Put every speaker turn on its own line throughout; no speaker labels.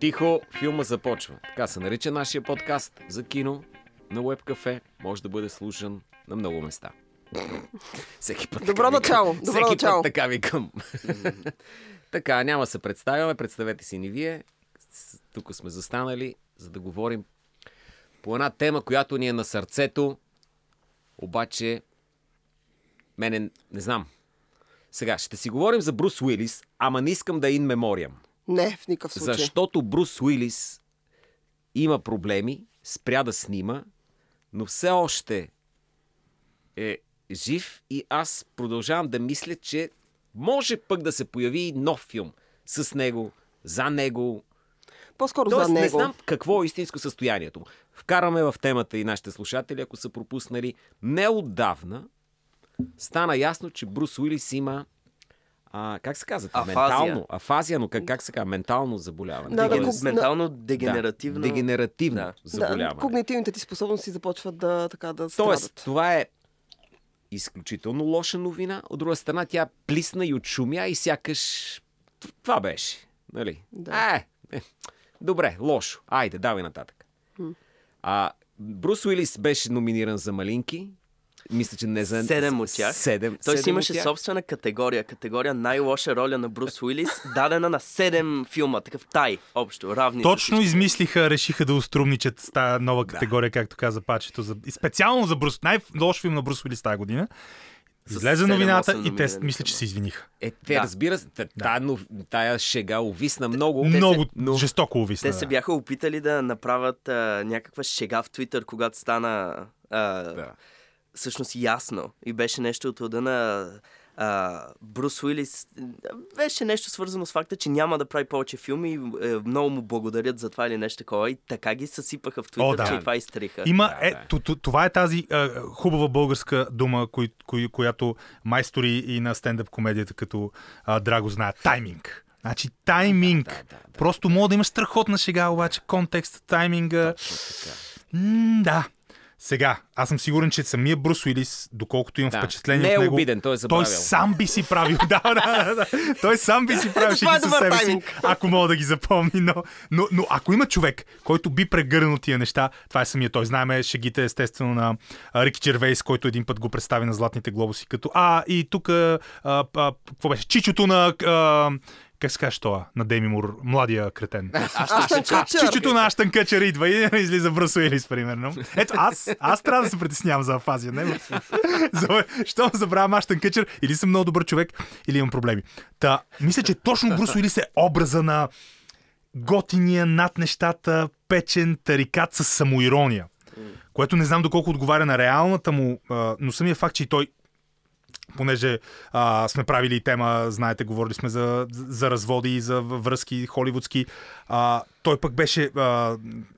Тихо, филма започва. Така се нарича нашия подкаст за кино на Web Cafe. Може да бъде слушан на много места. Всеки път.
Добро начало, добро
Всеки
начало.
Път така викам. така, няма се представяме. Представете си ни вие. Тук сме застанали, за да говорим по една тема, която ни е на сърцето. Обаче, мене не знам. Сега, ще си говорим за Брус Уилис, ама не искам да е ин мемориям.
Не, в никакъв случай.
Защото Брус Уилис има проблеми, спря да снима, но все още е жив и аз продължавам да мисля, че може пък да се появи нов филм с него, за него.
По-скоро
Тоест,
за него.
не знам какво е истинско състоянието. му. Вкараме в темата и нашите слушатели, ако са пропуснали. Неотдавна стана ясно, че Брус Уилис има а, как се казва?
Афазия.
Ментално. Афазия, но как, как се казва? Ментално заболяване.
Да, да,
Деген-
ког-
Ментално дегенеративно.
Да, дегенеративно
Да.
заболяване.
Да, когнитивните ти способности започват да, така, да
Тоест,
страдат.
това е изключително лоша новина. От друга страна, тя плисна и отшумя и сякаш това беше. Нали?
Да.
Е, е, добре, лошо. Айде, давай нататък. А, Брус Уилис беше номиниран за Малинки. Мисля, че не за...
Седем от тях.
Седем,
Той си
седем
имаше собствена категория. Категория най-лоша роля на Брус Уилис, дадена на 7 филма. Такъв тай, общо, равни.
Точно измислиха, решиха да уструмничат с тази нова категория, както каза Пачето. За... и Специално за Брус. Най-лош филм на Брус Уилис тази година. Излезе
7-8
новината и те мисля, че се извиниха.
Е, те,
Да.
разбира се, та- тая, шега увисна много.
Много
но...
жестоко увисна.
Те се
да.
бяха опитали да направят а, някаква шега в Твитър, когато стана а,
Да.
Всъщност ясно. И беше нещо от рода на а, Брус Уилис. Беше нещо свързано с факта, че няма да прави повече филми и е, много му благодарят за това или нещо такова. И така ги съсипаха в Твитър,
О, да.
че и това изтриха.
Има,
Да,
е,
да.
т- т- това е тази а, хубава българска дума, кои, кои, която майстори и на стендъп комедията като а, Драго знаят. Тайминг. Значи тайминг.
Да, да, да, да.
Просто мога да имаш страхотна шега, обаче контекст, тайминга.
Точно така.
М, да. Сега, аз съм сигурен, че самия Брус Уилис, доколкото имам
Да.
впечатление
Не е
от него,
обиден, той е забравял.
той сам би си правил. да, да, да. Той сам би си правил
е
шеги със себе си, ако мога да ги запомни. Но, но, но ако има човек, който би прегърнал тия неща, това е самия той. Знаеме шегите, естествено, на Рики Червейс, който един път го представи на Златните глобуси, като а, и тук, какво беше, чичото на... А, как се казва това? На Деми Мур, младия кретен.
Аштън Кутчер.
Чичото на Аштън Къчер идва и излиза Брус Уилис, примерно. Ето, аз, аз трябва да се притеснявам за афазия. Не? за, що забравям Аштън Къчер, или съм много добър човек, или имам проблеми. Та, мисля, че точно Брус Уилис е образа на готиния над нещата, печен тарикат с самоирония. Което не знам доколко отговаря на реалната му, но самия факт, че и той понеже а, сме правили тема, знаете, говорили сме за, за разводи и за връзки холивудски. А, той пък беше а,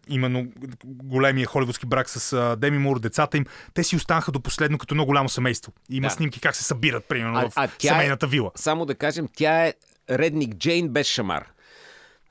именно големия холивудски брак с а, Деми Мур, децата им. Те си останаха до последно като много голямо семейство. Има
Да.
снимки как се събират, примерно,
А-
в
а е-
семейната вила.
Само да кажем, тя е редник Джейн без шамар.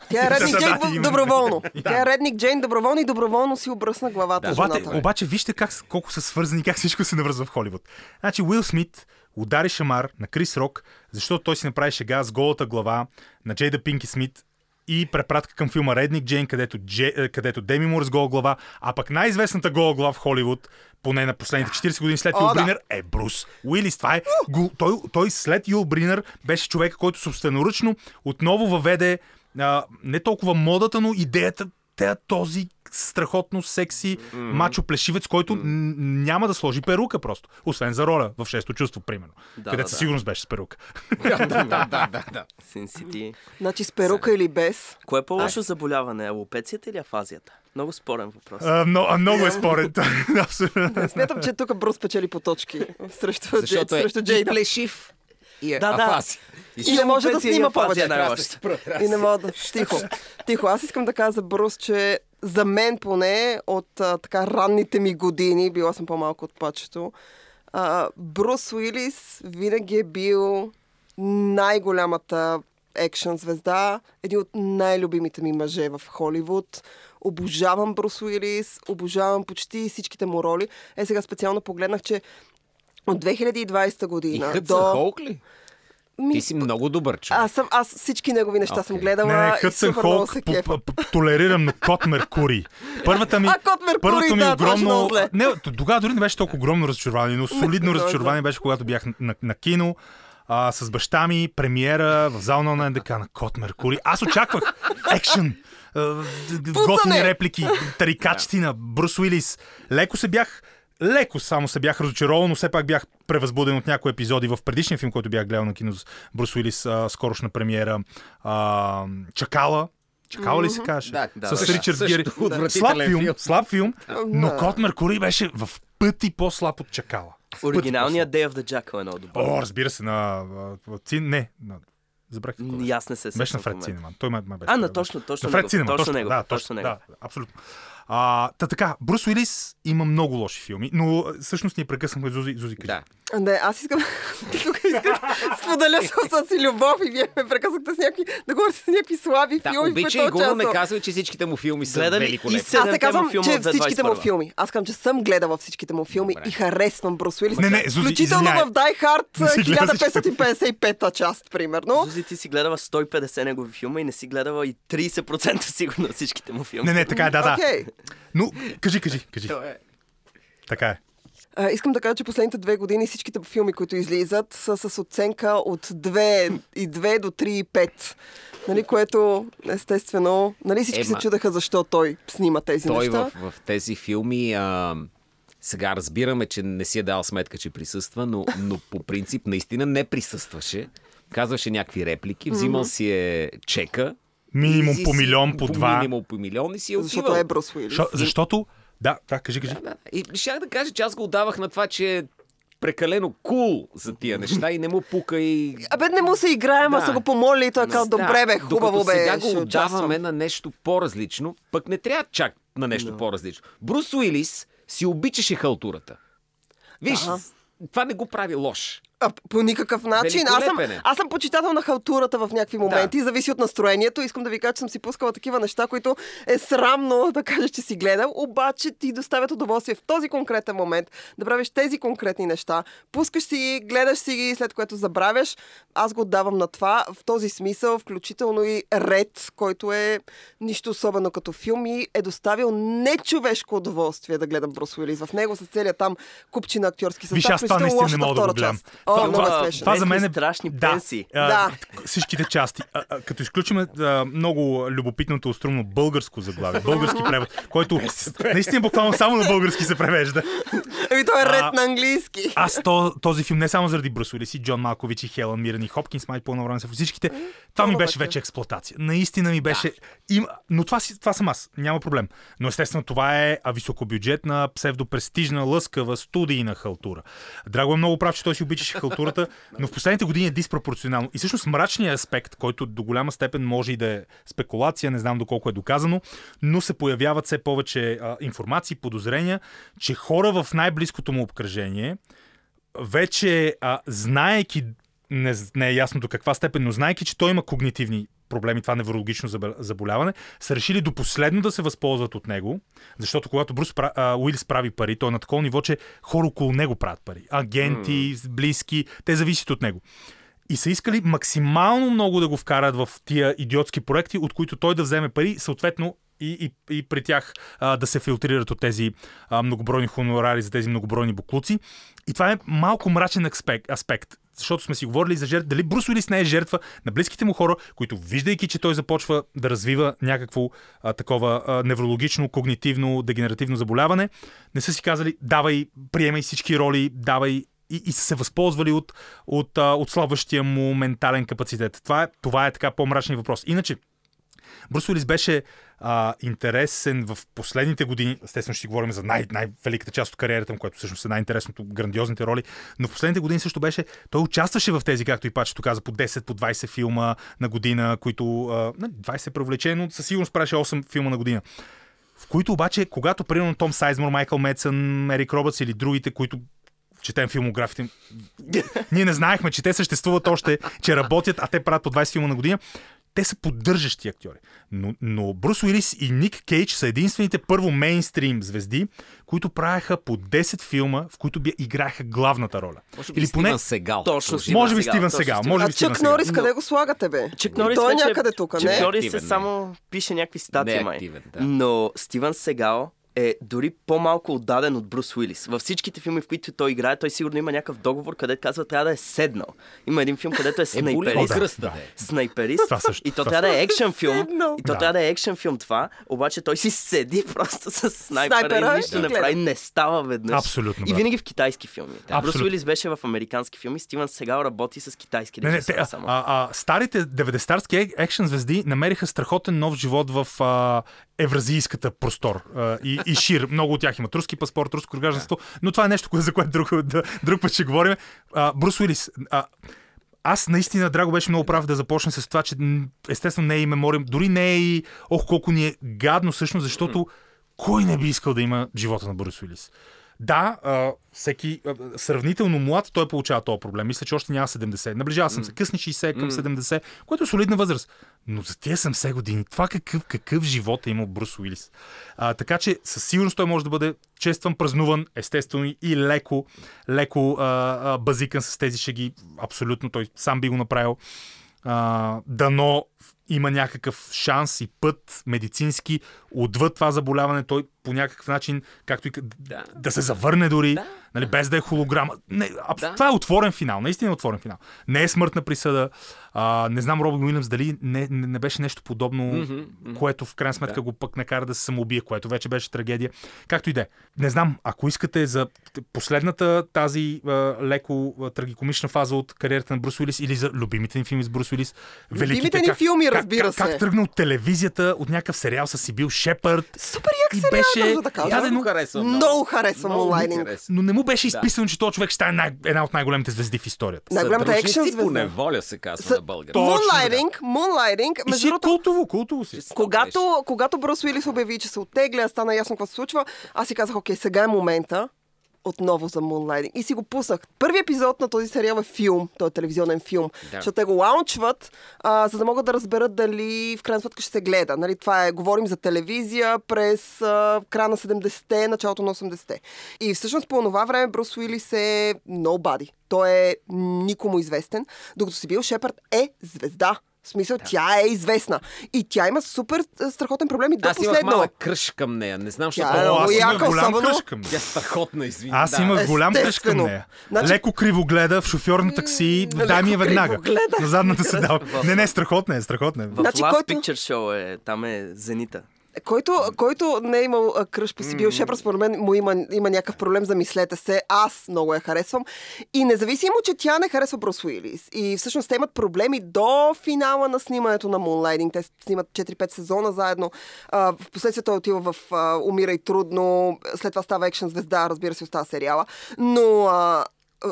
Тя е редник
Да, да,
Джейн
да,
доброволно. Тя е редник Джейн доброволно и доброволно си обръсна главата
Обаче,
жената.
обаче вижте как, колко са свързани, как всичко се навързва в Холивуд. Значи Уил Смит удари шамар на Крис Рок, защото той си направи шега с голата глава на Джейда Пинки Смит и препратка към филма Редник Джейн, където, Дже, е, където Деми Мур с гола глава, а пък най-известната гола глава в Холивуд, поне на последните 40 години след
О,
Юл
да.
Бринер, е Брус Уилис. Това е, го, той, той след Юл Бринер беше човек, който собственоръчно отново въведе а, не толкова модата, но идеята те, този страхотно секси mm-hmm. мачо плешивец, който mm-hmm. няма да сложи перука просто. Освен за роля в шесто чувство, примерно.
Да,
където
да,
със
да.
сигурност беше с перука.
да, да, да, да,
City.
Значи с перука или без.
Кое е по-лошо заболяване? Алопецията или афазията? Много спорен въпрос.
А, но, а, много е спорен. Абсолютно.
Смятам, че тук Брус печели по точки срещу,
Защото е
срещу
и
Джейда.
плешив и е
Да, да.
афази.
И не може да
и
снима повече.
най-лошо.
И не мога да... Тихо. Тихо. Аз искам да кажа за Брус, че за мен поне от а, така ранните ми години, била съм по-малко от пачето, а, Брус Уилис винаги е бил най-голямата екшън звезда, един от най-любимите ми мъже в Холивуд. Обожавам Брус Уилис, обожавам почти всичките му роли. Е, сега специално погледнах, че от 2020
И
година
Хътсън
до...
Хоук ли?
Ми,
Ти си много добър човек.
Аз, съм, аз всички негови неща съм
Окей.
гледала
Не, не,
и
Хътсън Холк
се
по-
кефа.
по- по- толерирам, но Кот Меркурий. Първата ми,
А, Кот Меркурий,
първото ми
да,
огромно... Не, тогава дори не беше толкова огромно разочарование, но солидно разочарование беше, когато бях на, на, на кино. А, с баща ми, премиера в зала на НДК на Кот Меркурий. Аз очаквах екшен, готини реплики, тарикачти на Брус Уилис. Леко се бях Леко само се бях разочарован, но все пак бях превъзбуден от някои епизоди в предишния филм, който бях гледал на кино с Брус Уилис, а, скорошна премиера. А, Чакала. Чакала ли се каже?
Да, да,
с
да.
Ричард
отвратителен
Слаб филм,
филм.
слаб филм, но. Кот Меркурий беше в пъти по-слаб от Чакала.
Оригиналният Day of the Jackal е много добър.
О, разбира се, на... Цин... Не, на... Забрах.
аз не се
Беше на Фред
момента.
Синеман. Той ме, ме беше.
А, на точно, точно
на Фред Синеман,
точно
точно,
него,
Да,
точно
точно,
него.
да, абсолютно. А, та така, Брус Уилис има много лоши филми, но всъщност ние прекъснахме Зузи, Зузи кажи.
Да.
Не, аз искам тук искам да споделя с си любов и вие ме прекъснахте с някакви, да говорите с някакви слаби
Да,
филми.
обичай
пето
го,
часа.
казвай, че всичките му филми са
Гледали и
великолепни.
Аз не казвам, че всичките му
2021.
филми. Аз казвам, че съм гледала всичките му филми
Добре.
и харесвам Брус Уилис.
Не, не, Зузи,
Включително в Die Hard
Не си гледа
1555-та част, примерно.
Зузи, ти си гледала 150 негови филма и не си гледала и 30% сигурно от всичките му филми.
Не, не, така е, да, да. Но, кажи, кажи, кажи.
Е-
Така е.
А, искам да кажа, че последните две години всичките филми, които излизат, са с оценка от 2 и 2 до 3 и 5. Нали, което, естествено, нали всички
Ема.
се чудаха защо той снима тези
Той
неща.
в, в тези филми а, сега разбираме, че не си е дал сметка, че присъства, но, но по принцип наистина не присъстваше. Казваше някакви реплики, взимал си е чека.
Минимум по милион, по два.
Минимум по милион и си е
Защото
отивал.
е Брус Уилис.
Защото... Да, да, кажи, кажи.
Да, да. И щях да кажа, че аз го отдавах на това, че е прекалено кул за тия неща и не му пука и...
Абе, не му се играем, а
Да.
са го помолили и той е казал, добре бе, хубаво бе,
сега го отдаваме на нещо по-различно, пък не трябва чак на нещо по-различно. Брус Уилис си обичаше халтурата. Виж,
Ага.
това не го прави лош.
А, по никакъв начин. Аз съм,
е.
аз съм почитател на халтурата в някакви моменти. Зависи от настроението. Искам да ви кажа, че съм си пускала такива неща, които е срамно да кажеш, че си гледал. Обаче ти доставят удоволствие в този конкретен момент да правиш тези конкретни неща. Пускаш си ги, гледаш си ги, след което забравяш. Аз го отдавам на това. В този смисъл, включително и Ред, който е нищо особено като филм и е доставил нечовешко удоволствие да гледам Брус Уилис в него с целият там купчи на актьорски състав.
Виж, аз това наистина не мога да го гледам.
част. О,
Това-
много
това-
е смешно.
Това за мен е...
страшни
да,
пенсии.
а,
Да.
Всичките части. А, а, като изключим а, много любопитното, струмно българско заглавие, български превод, който наистина буквално само на български се превежда.
Еми, той е
А,
ред на английски.
Аз то, този филм не само заради Брус Уилис и Джон Малкович и Хелън Мирен и Хопкинс, май пълно време са всичките. Това ми беше
бе.
вече експлуатация. Наистина ми беше... Им... Но това, си, това съм аз. Няма проблем. Но естествено това е а, високобюджетна, псевдопрестижна, лъскава студийна халтура. Драго е много прав, че той си обичаше халтурата, но в последните години е диспропорционално. И всъщност мрачният аспект, който до голяма степен може и да е спекулация, не знам доколко е доказано, но се появяват все повече а, информации, подозрения, че хора в най-близкото му обкръжение вече а, знаеки, не, не е ясно до каква степен, но знаеки, че той има когнитивни проблеми, това неврологично заболяване, са решили до последно да се възползват от него, защото когато Брус а, Уилис прави пари, той е на такова ниво, че хора около него правят пари. Агенти, близки, те зависят от него. И са искали максимално много да го вкарат в тия идиотски проекти, от които той да вземе пари, съответно и, и, и при тях а, да се филтрират от тези а, многобройни хонорари за тези многобройни буклуци. И това е малко мрачен аспект защото сме си говорили за жертва. Дали Брус Уилис не е жертва на близките му хора, които виждайки, че той започва да развива някакво а, такова а, неврологично, когнитивно, дегенеративно заболяване, не са си казали, давай, приемай всички роли, давай и, и са се възползвали от, от, а, отслабващия му ментален капацитет. Това е, това е така по-мрачният въпрос. Иначе, Брус Уилис беше а, интересен в последните години. Естествено ще си говорим за най- най-великата част от кариерата му, което всъщност е най-интересното, грандиозните роли. Но в последните години също беше, той участваше в тези, както и Пачето каза, по 10, по 20 филма на година, които а, нали, 20 е привлечено, със сигурност правеше 8 филма на година. В които обаче, когато примерно Том Сайзмор, Майкъл Медсън, Ерик Робъртс или другите, които четем филмографите. Ние не знаехме, че те съществуват още, че работят, а те правят по 20 филма на година. Те са поддържащи актьори. Но, но Брус Уилис и Ник Кейдж са единствените първо мейнстрим звезди, които правеха по 10 филма, в които би играеха главната роля.
Може би
Или поне...
Стивън Сегал.
Точно.
Може би Стивен
точно
сега.
Стивен.
Може
А
би Стивен
Чък. Норис,
Но-
къде го слагате, бе?
Чък Норис
Той е
вече-
някъде тук,
Чък
не?
Норис
активен,
е само пише някакви статии,
е
май.
да.
Но Стивън Сегал е дори по-малко отдаден от Брус Уилис. Във всичките филми, в които той играе, той сигурно има някакъв договор, където казва, трябва да е седнал. Има един филм, където е
Е,
снайперист.
да.
кръста, бе.
снайперист.
Това също,
И то
това
трябва да е екшен филм. И то
Да.
трябва да е екшен филм това. Обаче той си седи просто с снайпера
Снайпера
и нищо не прави. Не става веднъж.
Абсолютно,
И винаги в китайски филми. Брус
Абсолютно.
Уилис беше в американски филми. Стивън сега работи с китайски
Не, не, те, а,
само.
а, а, старите 90-тарски ек- екшен звезди намериха страхотен нов живот в а, евразийската простор. А, и, и шир. Много от тях имат руски паспорт, руско гражданство, но това е нещо, за което друг, да, друг път ще говорим. А, Брус Уилис, а, аз наистина, Драго беше много прав да започне с това, че естествено не е и мемориум, дори не е и ох колко ни е гадно всъщност, защото кой не би искал да има живота на Брус Уилис? Да, а, всеки а, сравнително млад, той получава този проблем. Мисля, че още няма 70. Наближава съм се късни 60 към 70, което е солидна възраст. Но за тия 70 години, това какъв, какъв живот е имал Брус Уилис. А, така че със сигурност той може да бъде честван, празнуван, естествено и леко, леко а, а, базикан с тези шеги. Абсолютно, той сам би го направил. А, дано има някакъв шанс и път медицински отвъд това заболяване, той по някакъв начин, както и да,
Да.
се завърне дори,
Да.
нали, без да е холограма. Не, абс...
Да.
Това е отворен финал, наистина е отворен финал. Не е смъртна присъда. А, не знам Робин Уилямс дали не, не, не беше нещо подобно,
Мгм, мгм.
което в крайна сметка
Да.
го пък накара да се самоубие, което вече беше трагедия. Както и да е. Не знам, ако искате за последната тази а, леко а, трагикомична фаза от кариерата на Брус Уилис или за любимите ни филми с Брус Уилис,
Любимите ни филми, разбира
как, как,
се.
как тръгна от телевизията, от някакъв сериал с Сибил Шепард.
Супер як сериал,
беше
държа да
дадено-
го харесвам много.
Много харесвам
Много ми
онлайнинг.
хареса.
Но не му беше изписано, че този човек ще стане най- една от най-големите звезди в историята.
Най-голямата екшен
по
звезда.
неволя се казва
С-
на български.
Moonlighting, Moonlighting,
И си
другото,
култово, култово си.
когато, когато Брус Уилис обяви, че се оттегля, стана ясно какво се случва, аз си казах, окей, сега е момента отново за Moonlighting. И си го пуснах. Първи епизод на този сериал е филм, той е телевизионен филм,
Да.
защото те го лаунчват, а, за да могат да разберат дали в крайна сметка ще се гледа. Нали, това е, говорим за телевизия през а, края на 70-те, началото на 80-те. И всъщност по това време Брус Уилис е nobody. Той е никому известен, докато си бил Шепард е звезда. В смисъл, тя е известна. И тя има супер а, страхотен проблем и до
Аз имах
последно.
малък кръж към нея. Не знам, защото...
Тя е
О, аз
много
имах
яка,
голям
особено-
към
Тя е
нея.
страхотна, извини.
Аз
да.
имах голям кръж към нея.
Значи-
Леко криво гледа в шофьорно такси, дай ми я веднага.
кривогледа.
На задната седалка. Не, не, страхотна е, страхотна е.
В
Значи,
Last
който-
Picture Show е, там е Зенита.
Който, който не е имал а, кръж по Сибил Шепард, според мен му има, има някакъв проблем, замислете се. Аз много я харесвам. И независимо, че тя не харесва Брус Уилис. И всъщност те имат проблеми до финала на снимането на Moonlighting. Те снимат 4-5 сезона заедно. А, в последствие той отива в а, Умирай трудно. След това става екшен звезда, разбира се, остава сериала. Но а,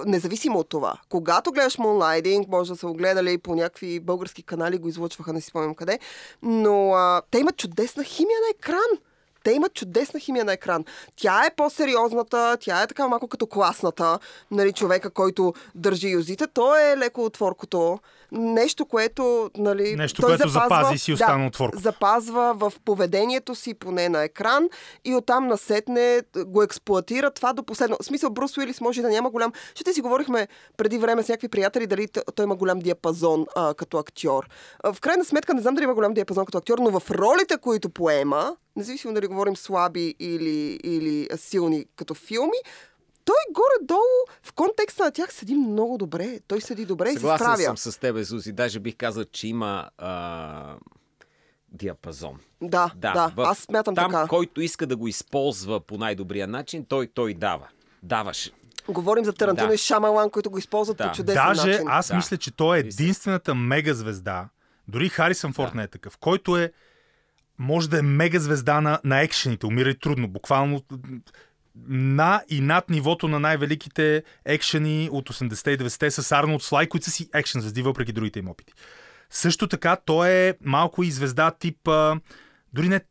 независимо от това, когато гледаш Moonlighting, може да са го гледали по някакви български канали, го излъчваха, не си спомням къде, но а, те имат чудесна химия на екран. Те имат чудесна химия на екран. Тя е по-сериозната, тя е така малко като класната, нали, човека, който държи юзите. Той е леко отворкото. Нещо, което, нали,
Нещо,
той
което
запазва,
запази си остана
да,
отворкото.
запазва в поведението си, поне на екран, и оттам насетне го експлуатира това до последно. В смисъл, Брус Уилис може да няма голям... Ще си говорихме преди време с някакви приятели, дали той има голям диапазон а, като актьор. А, в крайна сметка, не знам дали има голям диапазон като актьор, но в ролите, които поема, независимо дали говорим слаби или, или силни като филми, той горе-долу в контекста на тях седи много добре. Той седи добре и се
Съгласен
справя.
съм с тебе, Зузи. Даже бих казал, че има а, диапазон.
Да, да, да.
в-
аз смятам
там,
така.
който иска да го използва по най-добрия начин, той, той дава. Даваш.
Говорим за Тарантино
Да.
и Шамалан, които го използват
Да.
по чудесен
Даже
начин.
аз
Да.
мисля, че той е единствената мега звезда, дори Харисън Форд не е такъв, който е може да е мега звезда на, на екшените. Умира и трудно. Буквално на и над нивото на най-великите екшени от 80-те и 90-те с Арнолд Слай, които са си екшен звезди, въпреки другите им опити. Също така, той е малко и звезда тип, а, дори не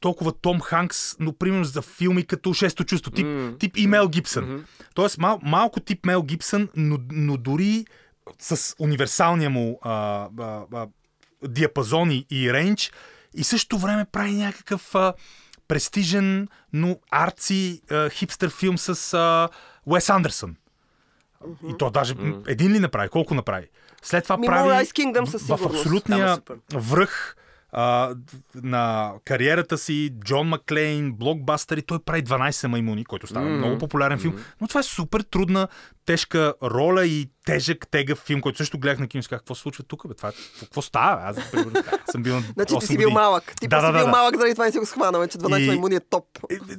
толкова Том Ханкс, но примерно за филми като Шесто чувство, тип,
М.
тип и Мел Гибсън. Тоест мал, малко тип Мел Гибсън, но, но дори с универсалния му а, а, а, диапазон и, и рейндж и също време прави някакъв а, престижен, но арци а, хипстър филм с а, Уес Андерсън. И то даже един ли направи? Колко направи? След това
Ми,
прави
Moonrise Kingdom със
в
сигурност.
абсолютния връх а, на кариерата си, Джон Маклейн, блокбастър и той прави 12 маймуни, който става
Мгм.
много популярен филм. Но това е супер трудна, тежка роля и тежък, тегъв филм, който също гледах на кино и си казах, какво се случва тук? Бе? Това, е- какво става? Аз съм бил на
Значи ти
8
си бил малък. Ти
Да,
да, си бил
да.
малък, заради това не си го схванаме, че 12
И-
маймуни е топ.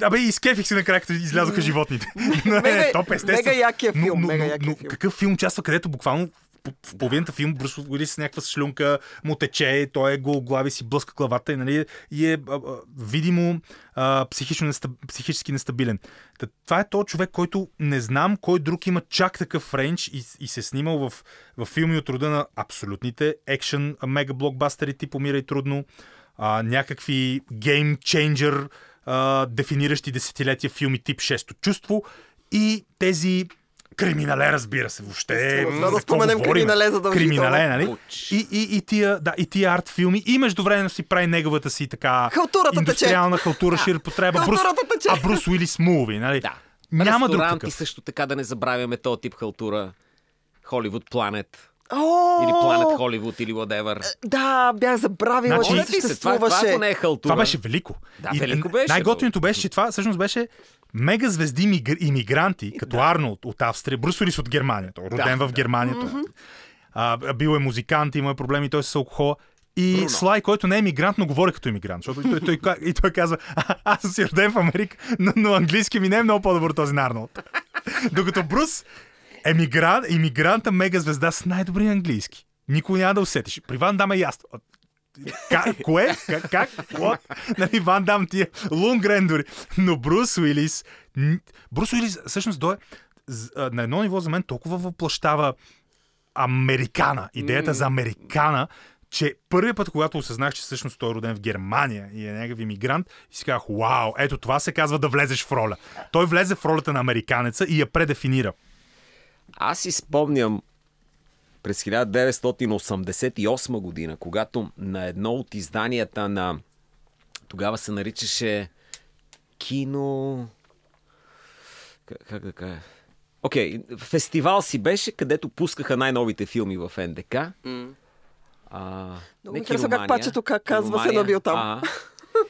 Абе, изкефих се накрая, като излязоха животните.
Мега-
топ, естествено.
мега якия филм,
но,
мега
но,
якия
но
филм.
какъв филм участва, където буквално в- половината филм Брус Уилис с някаква шлюнка му тече, той е гол глави си блъска главата и, нали, и е а, видимо а, психично нестаб, психически нестабилен. Та, това е то човек, който не знам кой друг има чак такъв рейндж и, и се е снимал в, в филми от рода на абсолютните екшен мега блокбастери тип Умира и трудно, а, някакви гейм ченджер, а, дефиниращи десетилетия филми тип Шесто чувство и тези Криминале, разбира се, въобще.
Естествено,
за
да споменем? Криминале задължително.
Криминале, нали?
Уч.
И, и, и, тия, да, и тия арт филми. И междувременно си прави неговата си така...
Халтурата тече.
индустриална халтура, шир потреба. Брус,
тече.
а Брус Уилис муви, нали?
Да.
Няма друг такъв.
също така да не забравяме този тип халтура. Холивуд Планет. Или Планет Холивуд или whatever.
Да, бях забравила,
Значи-
че
се, това, това
съществуваше.
ако не е халтура.
Това беше велико.
Да,
И
велико беше,
Най-готиното беше, че това всъщност беше мега звезди мигр... иммигранти, като Арнолд от Австрия, Брус Уилис от Германия. Той е роден
Да,
в Германия. Той. А, бил е музикант, има проблеми той с алкохола. И
Бруно.
Слай, който не е мигрант, но говори като иммигрант. Защото той, той, той, и той казва, «А, аз съм си роден в Америка, но, но английски ми не е много по-добър този на Арнолд. Докато Брус е мигрант, иммигранта мега звезда с най-добри английски. Никой няма да усетиш. При Ван Дам е ясно. Как, кое? Как? как? What? Нали, Ван Дам ти е Лунгрен дори. Но Брус Уилис... Брус Уилис всъщност дой на едно ниво за мен толкова въплащава американа, идеята за американа, че първият път, когато осъзнах, че всъщност той е роден в Германия и е някакъв иммигрант, и си казах, вау, ето това се казва да влезеш в роля. Той влезе в ролята на американеца и я предефинира.
Аз си спомням през 1988 година, когато на едно от изданията на... Тогава се наричаше кино... Как, как да кажа? Окей, фестивал си беше, където пускаха най-новите филми в НДК. А,
Много
не
ми харесва как пачето как казва се набил там.
А,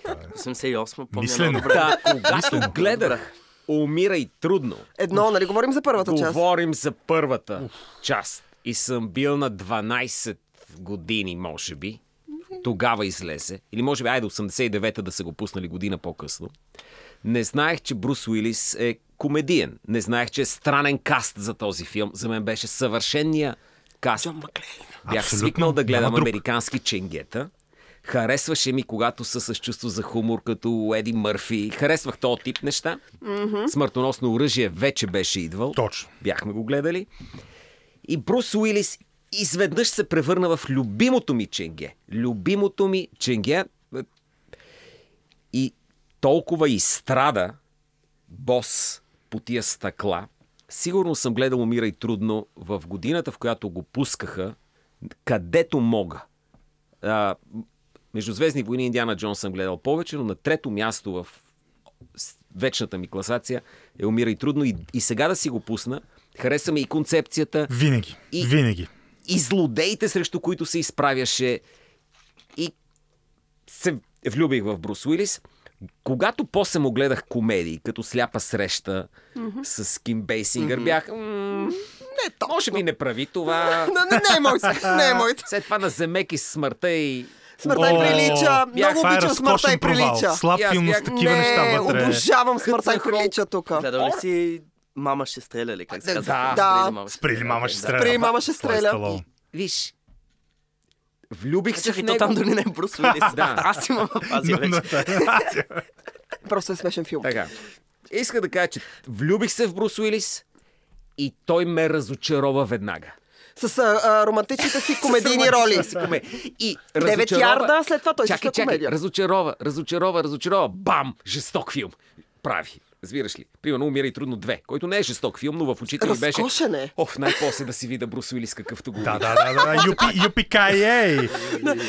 88, помня
Мислено.
да, когато гледах Умира и трудно,
Едно, нали говорим за първата част?
Говорим за първата част. И съм бил на 12 години, може би. Тогава излезе. Или може би, айде, 89-та да са го пуснали година по-късно. Не знаех, че Брус Уилис е комедиен. Не знаех, че е странен каст за този филм. За мен беше съвършения каст.
Джон Маклейн.
Бях
Абсолютно.
свикнал да гледам
Няма друг.
американски ченгета. Харесваше ми, когато са с чувство за хумор, като Еди Мърфи. Харесвах този тип неща. Mm-hmm. Смъртоносно оръжие вече беше идвал.
Точно.
Бяхме го гледали. И Брус Уилис изведнъж се превърна в любимото ми ченге. Любимото ми ченге. И толкова изстрада бос по тия стъкла. Сигурно съм гледал Умира и трудно в годината, в която го пускаха, където мога. А, между Звездни войни и Индиана Джон съм гледал повече, но на трето място в вечната ми класация е Умира и трудно. И, и сега да си го пусна, хареса ми и концепцията,
Винаги.
И-
Винаги.
и злодеите, срещу които се изправяше. И се влюбих в Брус Уилис. Когато после му гледах комедии, като Сляпа среща с Ким Бейсингър, бях... м-
Не, то.
може би не прави това.
Не, не, не е. Не е.
След това на Земеки смъртта и...
Смъртта и прилича.
бях-
Много
е
обичам смъртта и прилича.
Слаб филм с такива
Не,
неща вътре.
обожавам смъртта и прилича тук.
Гледал ли си Мама ще стреля ли? Как се казва?
да.
Да.
Спри ли мама ще
Спри ли мама ще стреля?
Спри ли мама ще
е
стреля?
Виж, влюбих се в него.
там дори не е Брус Уилис.
Да.
Аз имам
но-
вече.
Просто е смешен филм.
Така. Иска да кажа, че влюбих се в Брус Уилис и той ме разочарова веднага.
С а, а, романтичните си комедийни роли.
Си коме- И
Девет ярда, след това той
чакай,
също е
чакай,
комедия.
разочарова, разочарова, разочарова. Бам! Жесток филм. Прави. Разбираш ли? Примерно умира и трудно две, който не е жесток филм, но в очите ми беше...
Разкошен е.
Оф, най-после да си вида Брус Уилис какъвто го
Да, да, да, да. Юпи, юпи кай,
И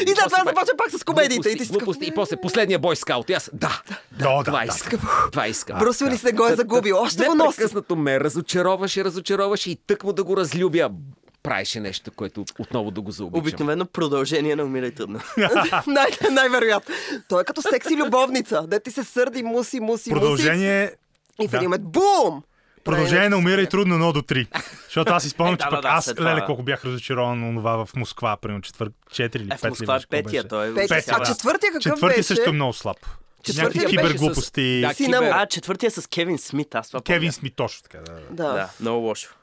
след това започва пак с комедиите. И
и после последния бой скаут. И аз, да,
Да,
това искам. Това искам.
Брус Уилис не го е загубил. Още го носи.
Непрекъснато ме разочароваше, разочароваше и тък му да го разлюбя. Правеше нещо, което отново да го заобичам.
Обикновено продължение на Умирай трудно.
Най- Най-вероятно. Той е като секси любовница. Де ти се сърди, муси, муси,
Продължение...
муси. И в един момент бум!
Продължение на умира и трудно 1 до 3. Защото аз изпомням,
Е,
че
да,
пък аз, леле, колко бях разочарован на това в Москва, примерно четвър... 4 или 5
Е, в Москва е петия, той е
А четвъртия какъв
Четвърти
беше?
също е много слаб.
Четвъртия
Някакви
беше
с-
киберглупости.
Да, кибер-
А, четвъртия с Кевин Смит, аз това
Кевин
помня.
Смит, точно така. Да, да.
Да.
Да, много лошо.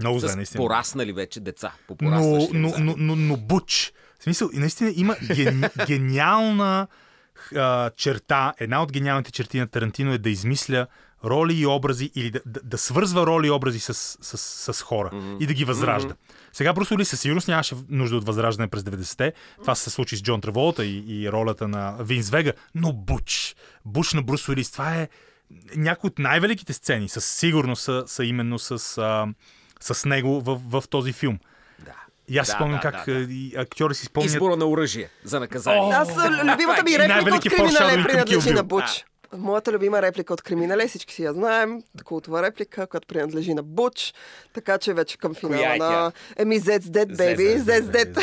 Много зле, наистина.
пораснали вече деца. По
но, но, но, но, но Буч. В смисъл, и наистина има ген, гениална а, черта. Една от гениалните черти на Тарантино е да измисля роли и образи или да, да, да свързва роли и образи с, с, с, с хора mm-hmm. и да ги възражда. Mm-hmm. Сега Брус Уилис със сигурност нямаше нужда от възраждане през 90-те. Това се случи с Джон Траволта и, и ролята на Винс Вега. Но Буч, Буч на Брус Уилис, това е някои от най-великите сцени. Със сигурност са, са именно с, а, с него в, в този филм.
Да.
И аз
Да,
спомням
да,
как
да, да.
актьори си спомнят...
Избора на оръжие за наказание.
Аз а, любимата ми реплика от криминале принадлежи на. Буч. Моята любима реплика от криминале, всички си я знаем. Култова реплика, която принадлежи на Буч. Така че вече към финала
е
на... Еми, Dead,
Zed's Dead.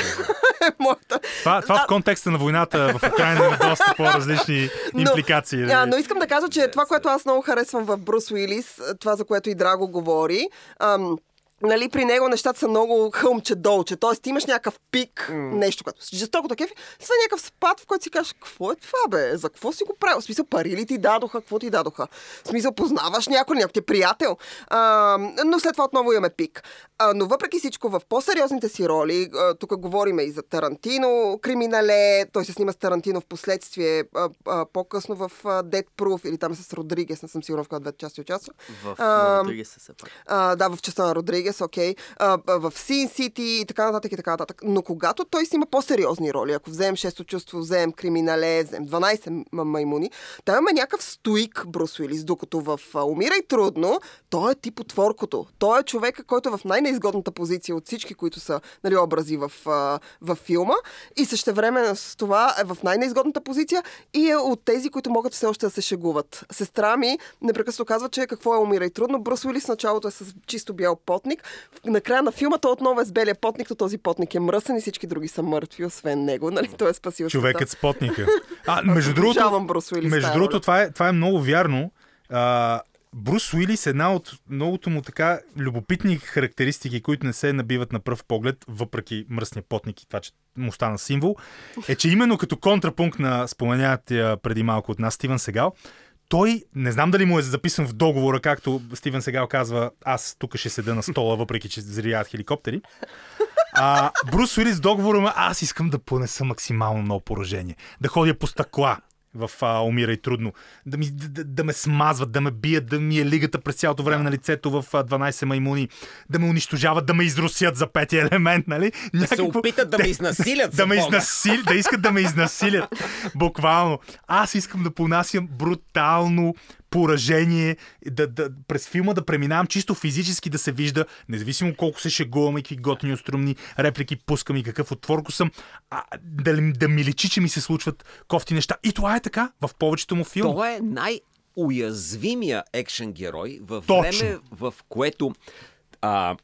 е моята.
Това, това в контекста на войната в Украина има доста по-различни импликации. нали?
А, но искам да кажа, че това, което аз много харесвам в Брус Уилис, това, за което и Драго говори, ам, Нали, при него нещата са много хълмче долче. Тоест, ти имаш някакъв пик, mm. нещо, което си жестоко такъв, са някакъв спад, в който си кажеш, какво е това, бе? За какво си го правил? В смисъл, пари ли ти дадоха? Какво ти дадоха? В смисъл, познаваш някой, някой ти е приятел. А, но след това отново имаме пик. А, но въпреки всичко, в по-сериозните си роли, а, тук говорим и за Тарантино, криминале, той се снима с Тарантино в последствие, а, а, по-късно в а, Dead Proof, или там с Родригес, не съм сигурна в коя двете части участва.
В
А,
Родригес се пак.
А, да, в частта на Родригес, окей. А, а, в Син Сити и така нататък и така нататък. Но когато той си има по-сериозни роли, ако вземем Шесто чувство, вземем Криминале, вземем 12 м- маймуни, там има някакъв стоик Брус Уилис, докато в Умирай трудно, той е тип отворкото. Той е човека, който е в най-неизгодната позиция от всички, които са нали, образи в, в филма и същевременно с това е в най-неизгодната позиция и е от тези, които могат все още да се шегуват. Сестра ми непрекъснато казва, че какво е Умирай трудно. Брус Уилис началото е с чисто бял потник. Накрая на филма той отново е с белия потник, но този потник е мръсен и всички други са мъртви, освен него. Нали? Той е спасил
Човекът с потника. А, между другото, между другото това, е, това е много вярно. А, Брус Уилис, една от многото му така любопитни характеристики, които не се набиват на пръв поглед, въпреки мръсния потник и това, че му стана символ, е, че именно като контрапункт на споменатия преди малко от нас Стивен Сегал, той, не знам дали му е записан в договора, както Стивен Сегал казва, аз тук ще седа на стола, въпреки че зрият хеликоптери. А, Брус Уилис договора му, аз искам да понеса максимално много поражение. Да ходя по стъкла в а, Умира и трудно. Да, ми, да, да ме смазват, да ме бият, да ми е лигата през цялото време на лицето в а, 12 маймуни, да ме унищожават, да ме изрусят за петия елемент, нали?
Да се опитат да ме изнасилят.
да ме
Бога.
изнасилят, да искат да ме изнасилят. Буквално. Аз искам да понасям брутално поражение, да, да, през филма да преминавам чисто физически да се вижда, независимо колко се шегувам и какви готини острумни реплики пускам и какъв отворко съм, а, да, да ми личи, че ми се случват кофти неща. И това е така в повечето му филми.
Той е най-уязвимия екшен герой в
Точно.
време, в което... А,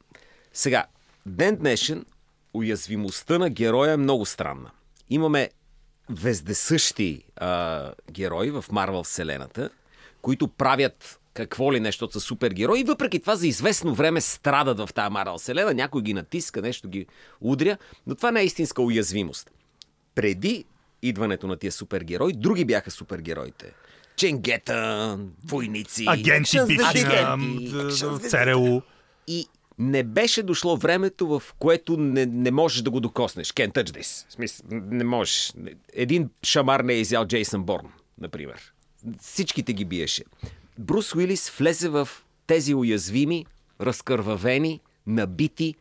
сега, ден днешен уязвимостта на героя е много странна. Имаме вездесъщи а, герои в Марвел Вселената, които правят какво ли нещо са супергерои и въпреки това за известно време страдат в тази Марвел Вселена, някой ги натиска, нещо ги удря, но това не е истинска уязвимост. Преди идването на тия супергерои, други бяха супергероите. Ченгета, войници.
Агенти, бивши на. ЦРУ.
И не беше дошло времето, в което не, не можеш да го докоснеш. Can't touch this. В смисъл, не можеш. Един шамар не е изял Джейсън Борн, например. Всичките ги биеше. Брус Уилис влезе в тези уязвими, разкървавени, набити,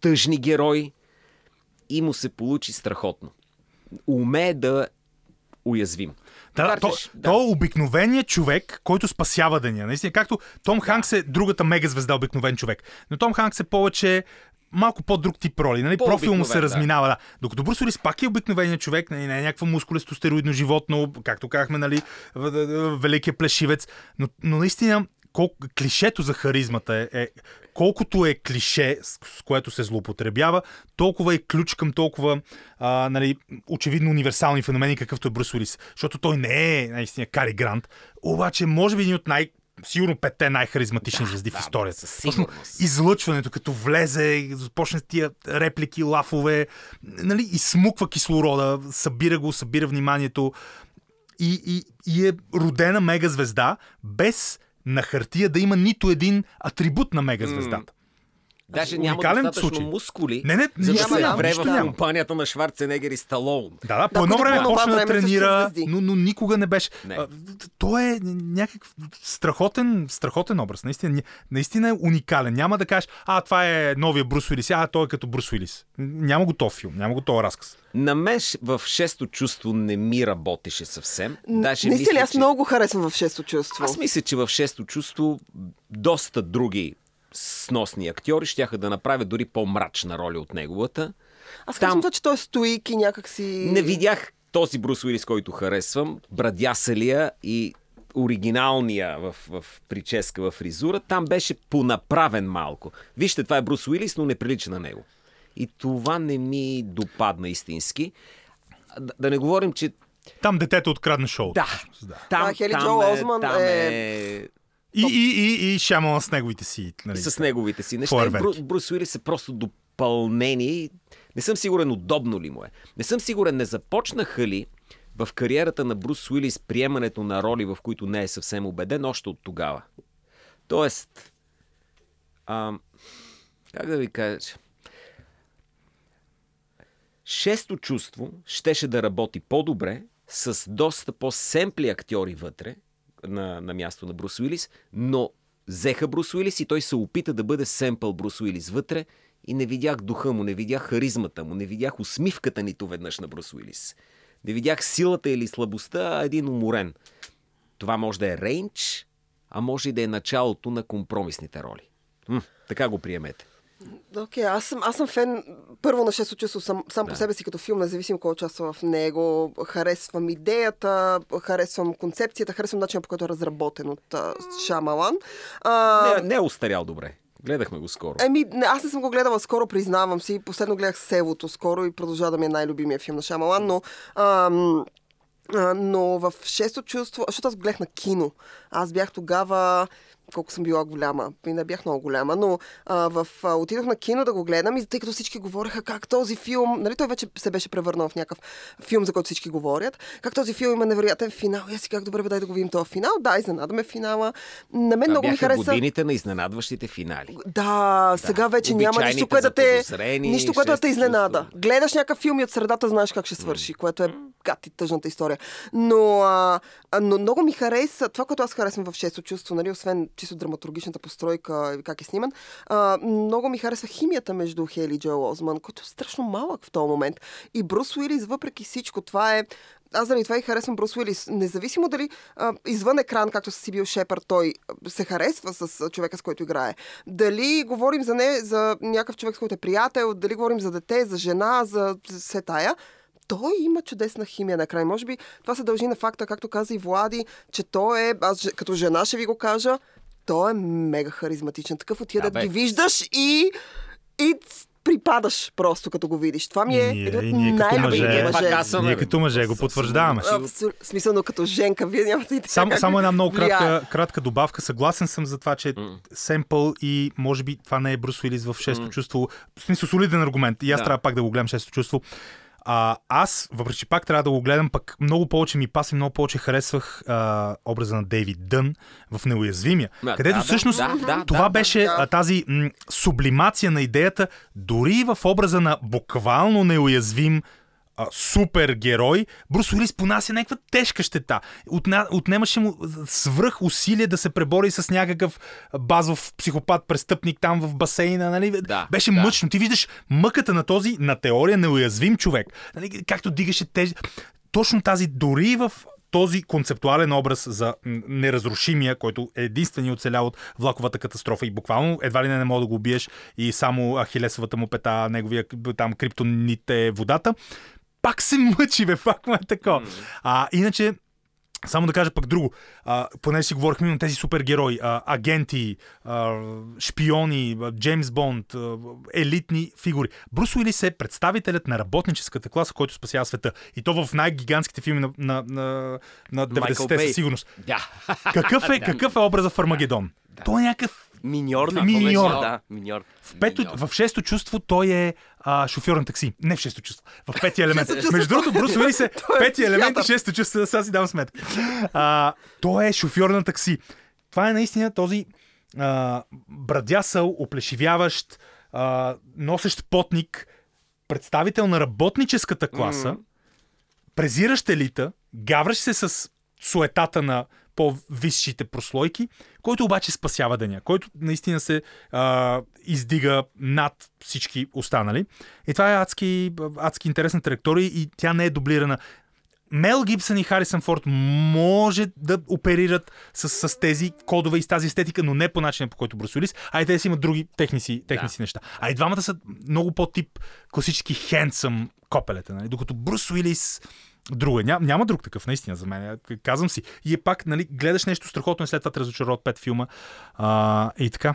тъжни герои и му се получи страхотно. Умее да уязвим.
Да,
Макар,
то, да. то е обикновеният човек, който спасява деня. Наистина, както Том Ханкс е другата мегазвезда, обикновен човек. Но Том Ханкс е повече малко по-друг тип роли. Нали? Профил му се разминава. Да. Докато Брус Уилис пак е обикновеният човек, нали? не е някакво мускулесто стероидно животно, както казахме, нали? великият плешивец. Но, но наистина, колко, клишето за харизмата е, е колкото е клише, с, с което се злоупотребява, толкова е ключ към толкова а, нали, очевидно универсални феномени, какъвто е Брус Уилис. Защото той не е наистина Кари Грант, обаче може би един от най- Сигурно петте най-харизматични звезди в
да,
историята.
със
Точно излъчването, като влезе, започне с тия реплики, лафове, нали, изсмуква кислорода, събира го, събира вниманието и, и, и е родена мегазвезда, без на хартия да има нито един атрибут на мегазвездата.
Даже няма
уникален
достатъчно
случай.
мускули,
Не, не,
за да се
няма,
вре
нищо
в
няма.
компанията на Шварценегер и Сталоун.
Да, да, по едно време почна да тренира, но, но никога не беше.
Не.
А, той е някакъв страхотен, страхотен образ. Наистина, наистина е уникален. Няма да кажеш, а, това е новия Брус Уилис, а, той е като Брус Уилис. Няма го този филм, няма го този разказ.
На мен в шесто чувство не ми работеше съвсем. Даже
Наистина,
мисля,
аз
че...
много го харесвам в шесто чувство.
Аз мисля, че в шесто чувство доста други сносни актьори щяха да направят дори по-мрачна роля от неговата.
Аз
там-
казвам това, че той е стоик и някакси...
Не видях този Брус Уилис, който харесвам, брадясалия и оригиналния в, в прическа, в фризура, там беше понаправен малко. Вижте, това е Брус Уилис, но не прилича на него. И това не ми допадна истински. А, Да, да не говорим, че
Там детето открадна шоу.
да, там,
Да, Хели
там,
Джо
е,
Осман
там
е-
е...
И, и, и, и Шамала с неговите си. Нали.
с неговите си неща. Бру, Брус Уилис е просто допълнени. Не съм сигурен удобно ли му е. Не съм сигурен не започнаха ли в кариерата на Брус Уилис приемането на роли, в които не е съвсем убеден, още от тогава. Тоест, а, как да ви кажа, шесто чувство щеше да работи по-добре с доста по-семпли актьори вътре на, на място на Брус Уилис, но взеха Брус Уилис и той се опита да бъде семпъл Брус Уилис вътре и не видях духа му, не видях харизмата му, не видях усмивката нито веднъж на Брус Уилис. Не видях силата или слабостта, а един уморен. Това може да е рейндж, а може и да е началото на компромисните роли. М, така го приемете.
Окей, аз, съм, аз съм фен първо на шесто чувство сам, сам по себе си като филм, независимо кой участва в него. Харесвам идеята, харесвам концепцията, харесвам начина по който е разработен от а, Шамалан. А,
Не, не е устарял добре. Гледахме го скоро.
Еми, аз не съм го гледала скоро, признавам си. Последно гледах Севото скоро и продължава да ми е най-любимия филм на Шамалан, но... Ам, но в шесто чувство, защото аз гледах на кино. Аз бях тогава колко съм била голяма. И не бях много голяма, но а, в, а, отидох на кино да го гледам и тъй като всички говореха как този филм, нали той вече се беше превърнал в някакъв филм, за който всички говорят, как този филм има невероятен финал. И аз си как добре бе, дай да го видим този финал. Да, изненадаме финала. На мен
Това
много ми хареса.
годините на изненадващите финали.
Да, сега вече няма нищо, което да те, нищо, което да те изненада. Гледаш някакъв филм и от средата знаеш как ще свърши, което е гад и тъжната история. Но, а, а, но много ми хареса, това, което аз харесвам в Шесто чувство, нали, освен чисто драматургичната постройка и как е сниман, а, много ми харесва химията между Хейли и Джоел Озман, който е страшно малък в този момент. И Брус Уилис, въпреки всичко, това е аз заради това и харесвам Брус Уилис. Независимо дали а, извън екран, както с Сибил Шепър, той се харесва с човека, с който играе. Дали говорим за не, за някакъв човек, с който е приятел, дали говорим за дете, за жена, за се тая, той има чудесна химия накрай. Може би това се дължи на факта, както каза и Влади, че той е, аз като жена ще ви го кажа, той е мега харизматичен. Такъв от тия
Да,
ги виждаш и, и припадаш просто като го видиш. Това ми е
Ние-
един от
и ние като мъже-
мъже.
Пак аз съм,
Ние като мъже го потвърждаваме.
Абсолютно. Смисълно като Женка, вие нямате идея
Само,
как
само една много кратка, кратка добавка. Съгласен съм за това, че е семпъл и може би това не е Брус Уилис в шесто чувство. В смисъл солиден аргумент. И аз
Да.
трябва пак да го гледам шесто чувство. А, аз, въпреки че пак трябва да го гледам, пък много повече ми паси, много повече харесвах а, образа на Дейвид Дън в Неуязвимия.
Да,
където
да,
всъщност
да, да,
това
да,
беше
да.
тази м, сублимация на идеята, дори в образа на буквално неуязвим а, супергерой, Брус Уилис понася някаква тежка щета. Отна, отнемаше му свръх усилие да се пребори с някакъв базов психопат, престъпник там в басейна. Нали?
Да,
Беше
да.
мъчно. Ти виждаш мъката на този, на теория, неуязвим човек. Нали? Както дигаше тези точно тази, дори в този концептуален образ за неразрушимия, който е единствения оцелял от влаковата катастрофа и буквално едва ли не не мога да го убиеш и само Ахилесовата му пета, неговия там криптонит е водата, пак се мъчи, бе, пак му е такова. А, иначе, само да кажа пък друго, а, понеже си говорихме на тези супергерои, а, агенти, а, шпиони, а, Джеймс Бонд, а, елитни фигури. Брус Уилис е представителят на работническата класа, който спасява света. И то в най-гигантските филми на, на, на, на
Майкъл
90-те
Бей.
Да.
със сигурност. Какъв е, какъв е образа в Армагедон? Той е някакъв
Миньор ли?
Миньор.
Да, миньор.
в, пето,
Миньор.
в шесто чувство той е а, шофьор на такси. Не в шесто чувство, в петия елемент. Между другото, Брус Уилис е
е
петия елемент и шесто чувство, сега си дам сметка. А, той е шофьор на такси. Това е наистина този а, брадясъл, оплешивяващ, а, носещ потник, представител на работническата класа, презиращ елита, гавраш се с суетата на по-висшите прослойки, който обаче спасява деня, който наистина се а, издига над всички останали. И това е адски, адски интересна траектория и тя не е дублирана. Мел Гибсън и Харисън Форд може да оперират с, с тези кодове и с тази естетика, но не по начина по който Брус Уилис, а и те си имат други техни си, техни
Да.
неща. А и двамата са много по-тип класически хендсъм копелета, нали? докато Брус Уилис друго е. Ням, няма друг такъв, наистина, за мен. Казвам си. И е пак, нали, гледаш нещо страхотно и след това те разочарова от пет филма. А, и така.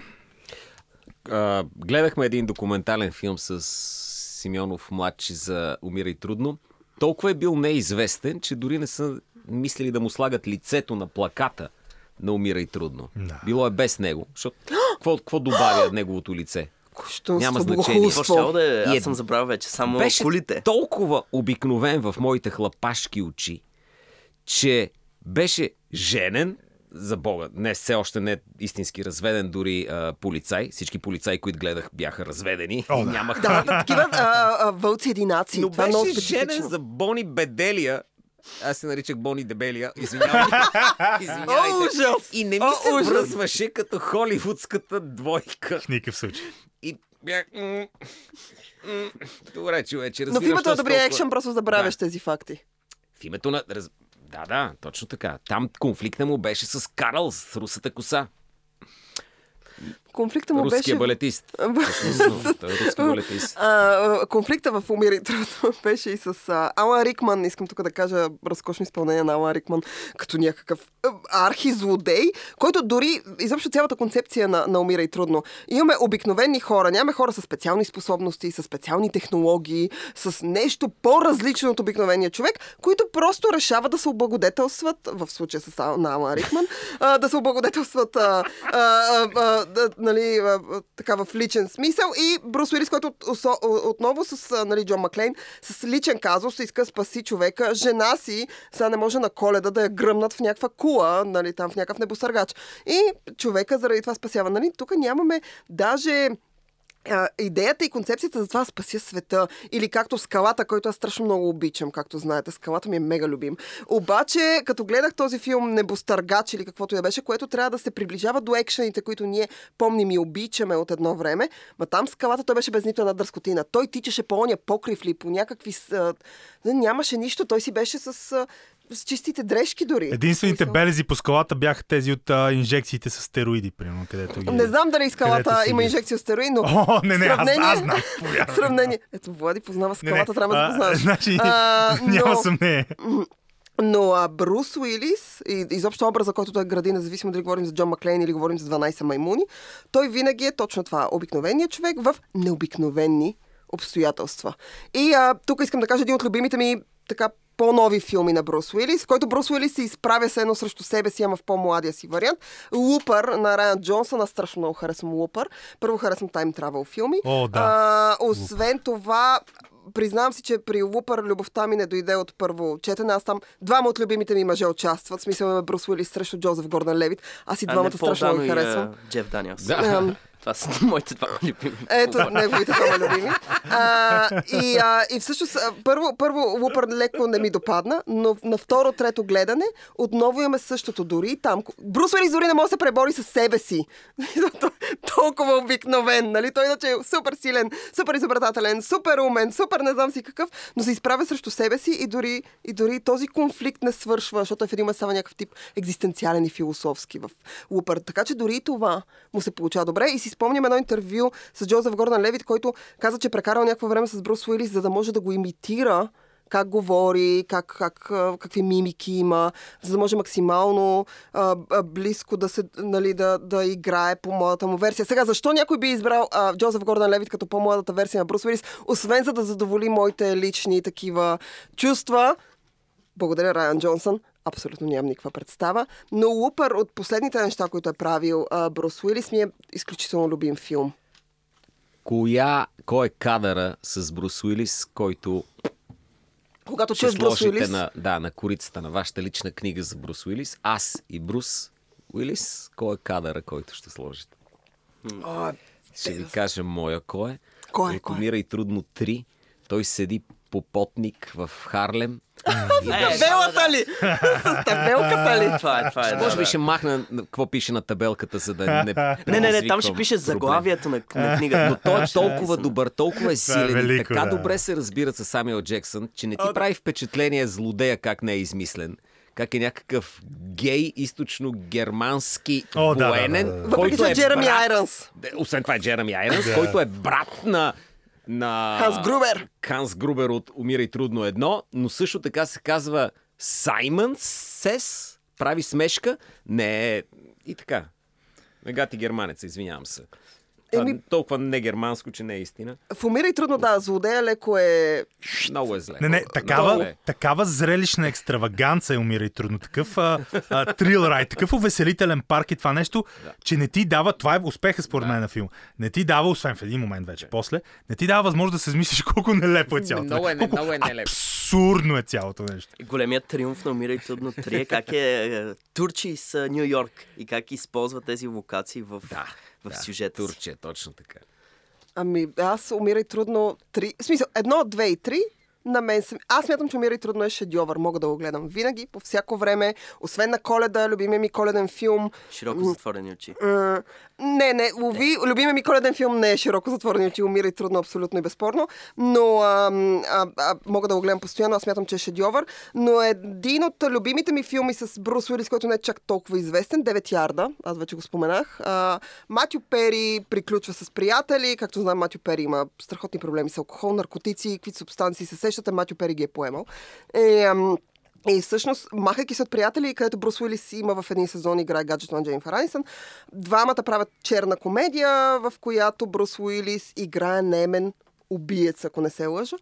А, гледахме един документален филм с Симеонов младши за Умирай трудно. Толкова е бил неизвестен, че дори не са мислили да му слагат лицето на плаката на Умирай трудно.
Да.
Било е без него. Защото какво, какво добавя неговото лице?
Кощунство,
Няма значение.
Да е? Аз съм забравил вече. Само
Беше
кулите.
толкова обикновен в моите хлапашки очи, че беше женен, за Бога, не все още не е истински разведен дори а, полицай. Всички полицаи, които гледах, бяха разведени.
О,
и
да.
нямаха
Да, да, такива а, а, вълци единаци.
Но
Това е много
беше женен за Бони Беделия. Аз се наричах Бони Дебелия. Извинявайте. Извинявайте.
О, ужас!
И не ми
О,
се
ужас!
връзваше като холивудската двойка.
В никакъв случай.
И бях... м, м, Добре, човече,
Но
разбирам,
в името на
с
добрия екшен просто забравяш
Да.
тези факти.
В името на... Раз... Да, да, точно така. Там конфликта му беше с Карл, с русата коса.
Конфликта му
Руския
беше...
балетист. Е руски балетист.
А, конфликта в Умир и трудно беше и с а, Алан Рикман. Искам тук да кажа разкошно изпълнение на Алан Рикман като някакъв архизлодей, който дори изобщо цялата концепция на, на Умира и трудно. Имаме обикновени хора, нямаме хора с специални способности, с специални технологии, с нещо по-различно от обикновения човек, които просто решават да се облагодетелстват, в случая с Алан Рикман, а, да се облагодетелстват а, а, а, нали, така в личен смисъл и Брус Уилис, който от, отново с нали, Джон Маклейн, с личен казус иска спаси човека. Жена си сега не може на коледа да я гръмнат в някаква кула, нали, там в някакъв небосъргач. И човека заради това спасява. Нали, тук нямаме даже идеята и концепцията за това спася света. Или както скалата, който аз страшно много обичам, както знаете. Скалата ми е мега любим. Обаче, като гледах този филм Небостъргач или каквото я беше, което трябва да се приближава до екшените, които ние помним и обичаме от едно време, ма там скалата той беше без нито една дръскотина. Той тичаше по оня покрив ли, по някакви... А, нямаше нищо, той си беше с, а, с чистите дрежки дори.
Единствените
Смисъл.
белези по скалата бяха тези от а, инжекциите с стероиди, примерно, където ги...
Не знам дали скалата има инжекция стероид, но
О, не, не, аз,
сравнение-
аз знам. повярвай.
сравнение. Ето, Влади познава
Не, не,
скалата, трябва да
а,
запознаваш.
Значи,
А,
няма
но-
съмнение.
Но а, Брус Уилис и изобщо образа, който той гради, независимо дали говорим за Джон Маклейн или говорим за 12 маймуни, той винаги е точно това. Обикновеният човек в необикновени обстоятелства. И а, тук искам да кажа един от любимите ми така по-нови филми на Брус Уилис, който Брус Уилис се изправя се едно срещу себе си, ама в по-младия си вариант. Лупър на Райан Джонсън, аз страшно много харесвам Лупър. Първо харесвам тайм травел филми.
О, да.
А, освен това, признавам си, че при Лупър любовта ми не дойде от първо четене. Аз там двама от любимите ми мъже участват. В смисъл имаме Брус Уилис срещу Джозеф Гордън Левит. Аз и двамата страшно ги харесвам.
а, Джеф Даниелс.
Да.
Това са моите два любими.
Ето, неговите двама любими. А, и, а, и всъщност, първо, първо Лупър леко не ми допадна, но на второ, трето гледане отново имаме същото дори там. Брус Уилис дори не може да се пребори с себе си. Толкова обикновен, нали? Той иначе е супер силен, супер изобретателен, супер умен, супер не знам си какъв, но се изправя срещу себе си и дори, и дори този конфликт не свършва, защото е в един момент става някакъв тип екзистенциален и философски в Лупър. Така че дори и това му се получава добре. И си спомням едно интервю с Джозеф Гордан Левит, който каза, че е прекарал някакво време с Брус Уилис, за да може да го имитира как говори, как, как, какви мимики има, за да може максимално а, а, близко да, се, нали, да, да играе по младата му версия. Сега, защо някой би избрал а, Джозеф Гордан Левит като по-младата версия на Брус Уилис, освен за да задоволи моите лични такива чувства? Благодаря, Райан Джонсън. Абсолютно нямам никаква представа. Но Лупър от последните неща, които е правил Брус Уилис, ми е изключително любим филм.
Коя, кой е кадъра с Брус Уилис, който
Когато чуеш Брус Уилис,
на, да, на корицата на вашата лична книга за Брус Уилис? Аз и Брус Уилис, кой е кадъра, който ще сложите?
О,
Ще ви кажа моя кой е.
Кой е, кой е?
И трудно 3. Той седи попотник в Харлем.
табелата ли? С табелката ли?
Това е, това е.
Може
да,
би ще махна на- какво пише на табелката, за да не
Не, не, не, там ще пише заглавието на, книгата.
Но той е толкова добър, толкова е силен и така добре се разбира с Самюел Джексън, че не ти прави впечатление злодея как не е измислен. Как е някакъв гей, източно-германски
О, да,
военен,
да, да, да.
Въпреки,
който е
е Джереми
брат-. Де, Освен това е Джереми Айронс, който е брат на на
Ханс Грубер.
Ханс Грубер от Умира и трудно едно, но също така се казва Саймън Сес, прави смешка, не и така. Мегати германец, извинявам се.
Еми-
Еми... Толкова не германско, че не е истина.
В Умира и трудно, да, злодея леко е...
Много е зле.
Не, не,
Много
такава,
е.
такава зрелищна екстраваганца е умира и трудно. Такъв а, а, трил рай, такъв увеселителен парк и това нещо,
Да.
че не ти дава, това е успеха според мен на филма, не ти дава, освен в един момент вече, после, не ти дава възможност да се измислиш колко нелепо е цялото.
Много е
колко
много е нелепо.
абсурдно е цялото нещо.
И Големият триумф на Умира и трудно 3 е как е, е Турчи с Нью Йорк и как използва тези локации в,
Да,
в
да,
сюжета си.
Турчия, точно така.
Ами, аз умира и трудно три... В смисъл, едно, две и три на мен съм... Аз смятам, че умира и трудно е шедьовър. Мога да го гледам винаги, по всяко време. Освен на коледа, любимия ми коледен филм.
Широко затворени очи.
Не, не, лови. Любимия ми коледен филм не е широко затворени очи, умира и трудно, абсолютно и безспорно. Но а, а, а, мога да го гледам постоянно, аз смятам, че е шедьовър. Но един от любимите ми филми с Брус Уилис, който не е чак толкова известен, 9 ярда, аз вече го споменах. А, Матю Пери приключва с приятели. Както знаем, Матю Пери има страхотни проблеми с алкохол, наркотици, какви субстанции се сещате, Матю Пери ги е поемал. Е, и всъщност, махайки се от приятели, където Брус Уилис има в един сезон играе гаджето на Джейн Фарансън, двамата правят черна комедия, в която Брус Уилис играе немен убиец, ако не се лъжа.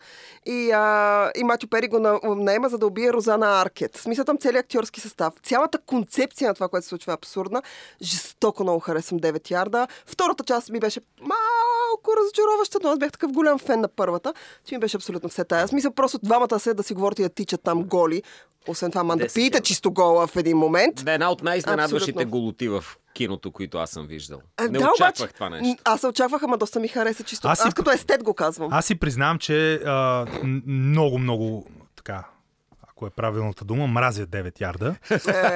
И, а, и Матю Пери го на- наема, за да убие Розана Аркет. Смисъл там целият актьорски състав. Цялата концепция на това, което се случва е абсурдна. Жестоко много харесвам 9 ярда. Втората част ми беше малко разочароваща, но аз бях такъв голям фен на първата, че ми беше абсолютно все тая. Смисъл просто двамата се да си говорят и да тичат там голи. Освен това, Манда
Десет
Пиите
евро.
чисто гола в един момент.
Да, една от най-изненадващите голоти в киното, които аз съм виждал.
А,
Не
да,
очаквах
обаче,
това нещо.
Аз се очаквах, ама доста ми хареса чисто.
Аз
Аз, като естет го казвам.
Аз си признавам, че а, много, много така, ако е правилната дума, мразя 9 ярда.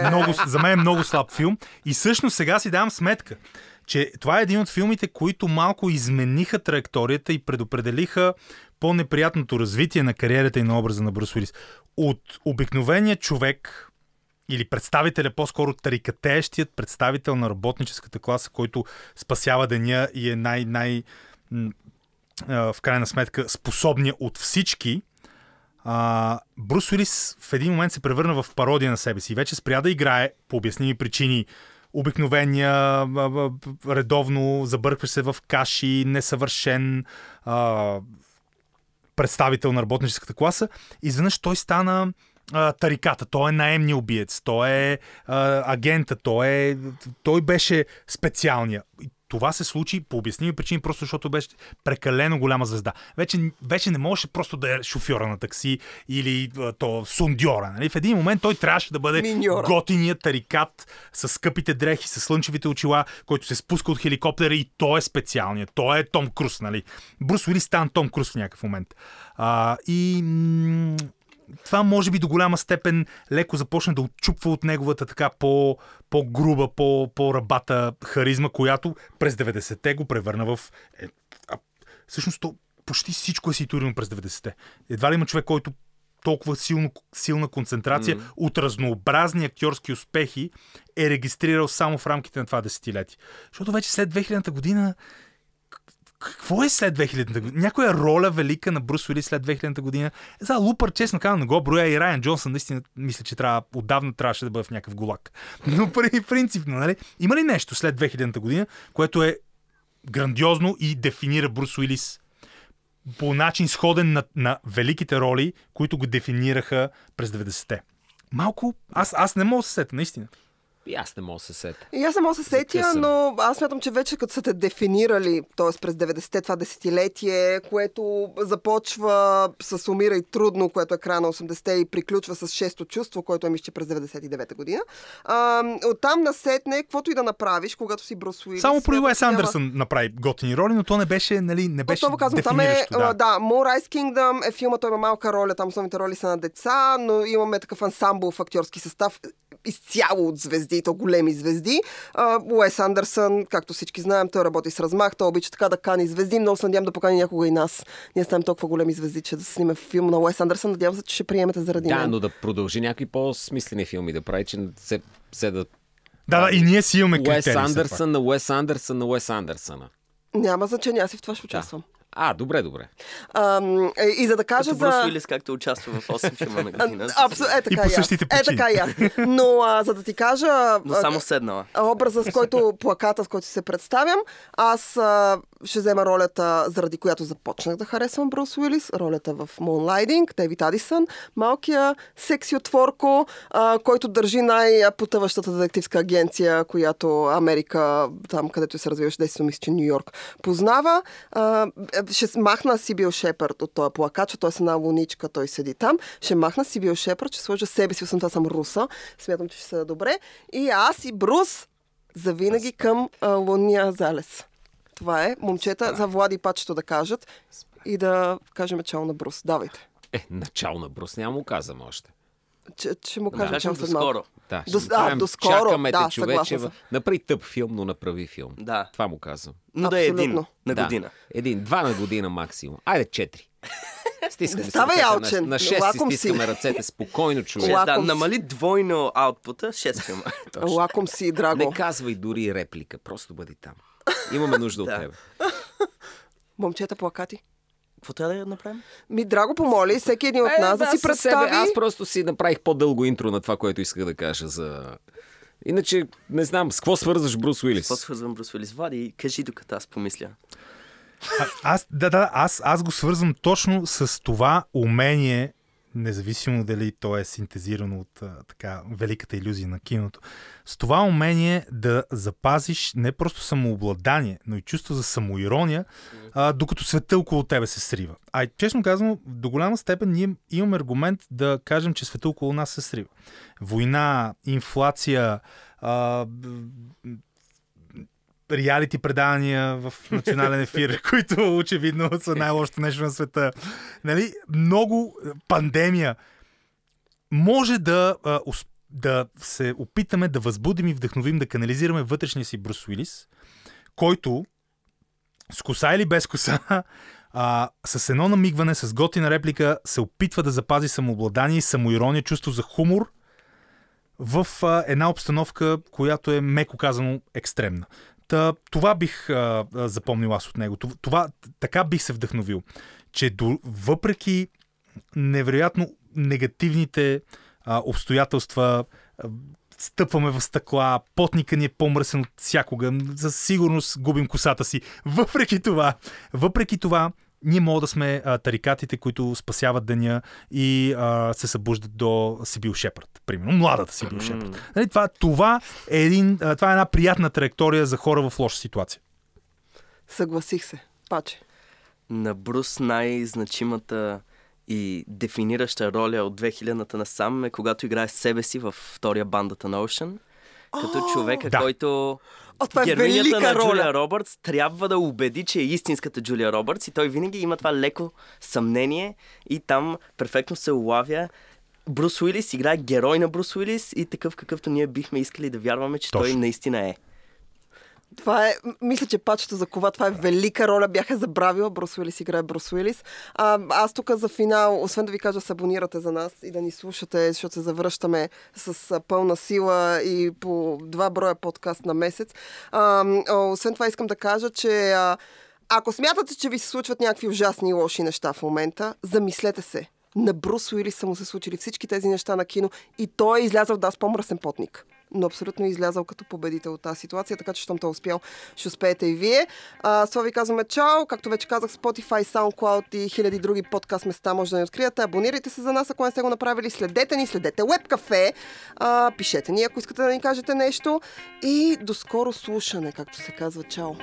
много, за мен е много слаб филм. И всъщност сега си давам сметка, че това е един от филмите, които малко измениха траекторията и предопределиха по-неприятното развитие на кариерата и на образа на Брус Уилис. От обикновения човек, или представителя, по-скоро тарикатеещият представител на работническата класа, който спасява деня и е най- най- в крайна сметка способния от всички, а, Брус Уилис в един момент се превърна в пародия на себе си. Вече спря да играе по обясними причини. Обикновения, редовно забъркваш се в каши, несъвършен а, представител на работническата класа. Изведнъж той стана тариката, той е наемния убиец, той е а, агента, той, е, той беше специалния. Това се случи по обясними причини, просто защото беше прекалено голяма звезда. Вече, вече не можеше просто да е шофьора на такси или то сундьора. Нали? В един момент той трябваше да бъде
Миньора.
готиният тарикат с скъпите дрехи, с слънчевите очила, който се спуска от хеликоптера и той е специалният. Той е Том Круз, нали? Брус Уилис стана Том Круз в някакъв момент. А, и м- това може би до голяма степен леко започна да отчупва от неговата така по, по-груба, по, по-рабата харизма, която през 90-те го превърна в... Е, а, всъщност то, почти всичко е ситуирано през 90-те. Едва ли има човек, който толкова силно, силна концентрация mm. от разнообразни актьорски успехи е регистрирал само в рамките на това десетилетие. Защото вече след 2000-та година какво е след 2000-та година? Някоя роля велика на Брус Уилис след 2000-та година? За Лупър, честно казвам, не го броя и Райан Джонсън наистина мисля, че трябва, отдавна трябваше да бъде в някакъв голак. Но при принципно, нали? Има ли нещо след 2000-та година, което е грандиозно и дефинира Брус Уилис по начин сходен на, на великите роли, които го дефинираха през 90-те? Малко, аз, аз не мога да се сета, наистина.
И аз не мога да се сетя.
И аз не мога да се сетя, но аз смятам, че вече като са те дефинирали, т.е. през 90-те това десетилетие, което започва с Умира и трудно, което е края на 80-те и приключва с шесто чувство, което е мисля, през 99-та година. А, оттам насетне, каквото и да направиш, когато си Брус Уилис.
Само
смятам,
Уес
няма-
Андерсън направи готини роли, но то не беше, нали, не беше
Отново казвам, там е. Да.
да,
More Ice Kingdom е филма, той има малка роля, там основните роли са на деца, но имаме такъв ансамбл в актьорски състав, изцяло от звезди, то големи звезди. А, Уес Андерсън, както всички знаем, той работи с размах, той обича така да кани звезди, много се надявам да покани някога и нас. Ние ставаме толкова големи звезди, че да се сниме филм на Уес Андерсън, надявам се, че ще приемете заради
Да,
мен.
но да продължи някакви по-смислени филми да прави, че се, се да...
да, да, и ние си имаме
Уес
критерии. пак.
Андерсън на Уес Андерсън на Уес Андерсъна.
Няма значение, аз и в това ще участвам.
А, добре, добре.
Ам, е, и за да кажа
Като
за...
Брус Уилис, както участва в 8 филма на година.
Е така
по
и аз.
същите
Е
причини.
така и аз. Но а, за да ти кажа...
Но
а,
само седнала.
образа, с който плаката, с който се представям. Аз а, ще взема ролята, заради която започнах да харесвам Брус Уилис, ролята в Moonlighting, Дейвид Адисън, малкия секси отворко, а, който държи най-потъващата детективска агенция, която Америка, там където се развиваше действието, мисля, че Нью Йорк, познава. А, ще махна Сибил Шепард от този плакат, че той е една луничка, той седи там. Ще махна Сибил Шепард, ще сложа себе си, освен това съм руса. Смятам, че ще са добре. И аз и Брус завинаги към а, лунния залез. Това е. Момчета, за Влади Пачето да кажат и да кажем чао на Брус. Давайте.
Е, начало на Брус няма му казвам още.
Че, че му
Да,
кажем
кажем
чао след малко.
Да,
До-
ще
а,
направим,
доскоро,
Чакаме
да,
те, човече. в- Направи тъп филм, но направи филм.
Да.
Това му казвам.
Но да е един на
да.
година.
Един, два на година максимум. Айде, четири. Стискаме
ставай
ръцете
алчен.
На, на шест си
Лаком си.
стискаме ръцете спокойно, човек.
Лаком
Да, намали двойно аутпута, 6 филма.
Лаком си, драго.
Не казвай дори реплика, просто бъди там. Имаме нужда от
Да.
теб.
Момчета плакати.
Какво трябва да направим?
Ми, драго, помоли всеки един от нас да, си
със себе.
представи.
Аз просто си направих по-дълго интро на това, което исках да кажа за... Иначе, не знам, с какво свързваш Брус Уилис?
Какво свързвам Брус Уилис? Влади, кажи докато аз помисля.
А, аз, да, да, аз, аз го свързвам точно с това умение, независимо дали то е синтезирано от а, така великата иллюзия на киното, с това умение да запазиш не просто самообладание, но и чувство за самоирония, а, докато света около тебе се срива. А и честно казано, до голяма степен ние имаме аргумент да кажем, че света около нас се срива. Война, инфлация, а, реалити предавания в национален ефир, които очевидно са най-лошото нещо на света. Нали? Много е, пандемия. Може да, да се опитаме да възбудим и вдъхновим, да канализираме вътрешния си Брус Уилис, който с коса или без коса, а, с едно намигване, с готина реплика, се опитва да запази самообладание самоирония, чувство за хумор в а, една обстановка, която е меко казано екстремна. Та, това бих а, запомнил аз от него. Това, така бих се вдъхновил. Че до, въпреки невероятно негативните а, обстоятелства, а, стъпваме в стъкла, потника ни е по-мръсен от всякога, за сигурност губим косата си. Въпреки това, въпреки това, ние мога да сме а, тарикатите, които спасяват деня и а, се събуждат до Сибил Шепард. Примерно, младата Сибил Шепард. Нали, това, това, е един, а, това е една приятна траектория за хора в лоша ситуация.
Съгласих се. Паче.
На Брус най-значимата и дефинираща роля от 2000-та насам е когато играе себе си във втория бандата на Ocean. Като човека,
Да.
който
О, това е
героинята
велика
на
роля.
Джулия Робъртс трябва да убеди, че е истинската Джулия Робъртс и той винаги има това леко съмнение и там перфектно се улавя. Брус Уилис играе герой на Брус Уилис и такъв какъвто ние бихме искали да вярваме, че той
Точно.
наистина е.
Това е, мисля, че пачето за кова, това е велика роля. Бях я забравила. Брус Уилис играе Брус Уилис. А, аз тук за финал, освен да ви кажа, се абонирате за нас и да ни слушате, защото се завръщаме с пълна сила и по два броя подкаст на месец. А, освен това искам да кажа, че а, ако смятате, че ви се случват някакви ужасни и лоши неща в момента, замислете се. На Брус Уилис са му се случили всички тези неща на кино и той е излязъл да аз по-мръсен потник но абсолютно излязъл като победител от тази ситуация, така че щом той е успял, ще успеете и вие. А, с това ви казваме чао. Както вече казах, Spotify, SoundCloud и хиляди други подкаст места може да ни откриете. Абонирайте се за нас, ако не сте го направили. Следете ни, следете WebCafe. А, пишете ни, ако искате да ни кажете нещо. И до скоро слушане, както се казва. Чао!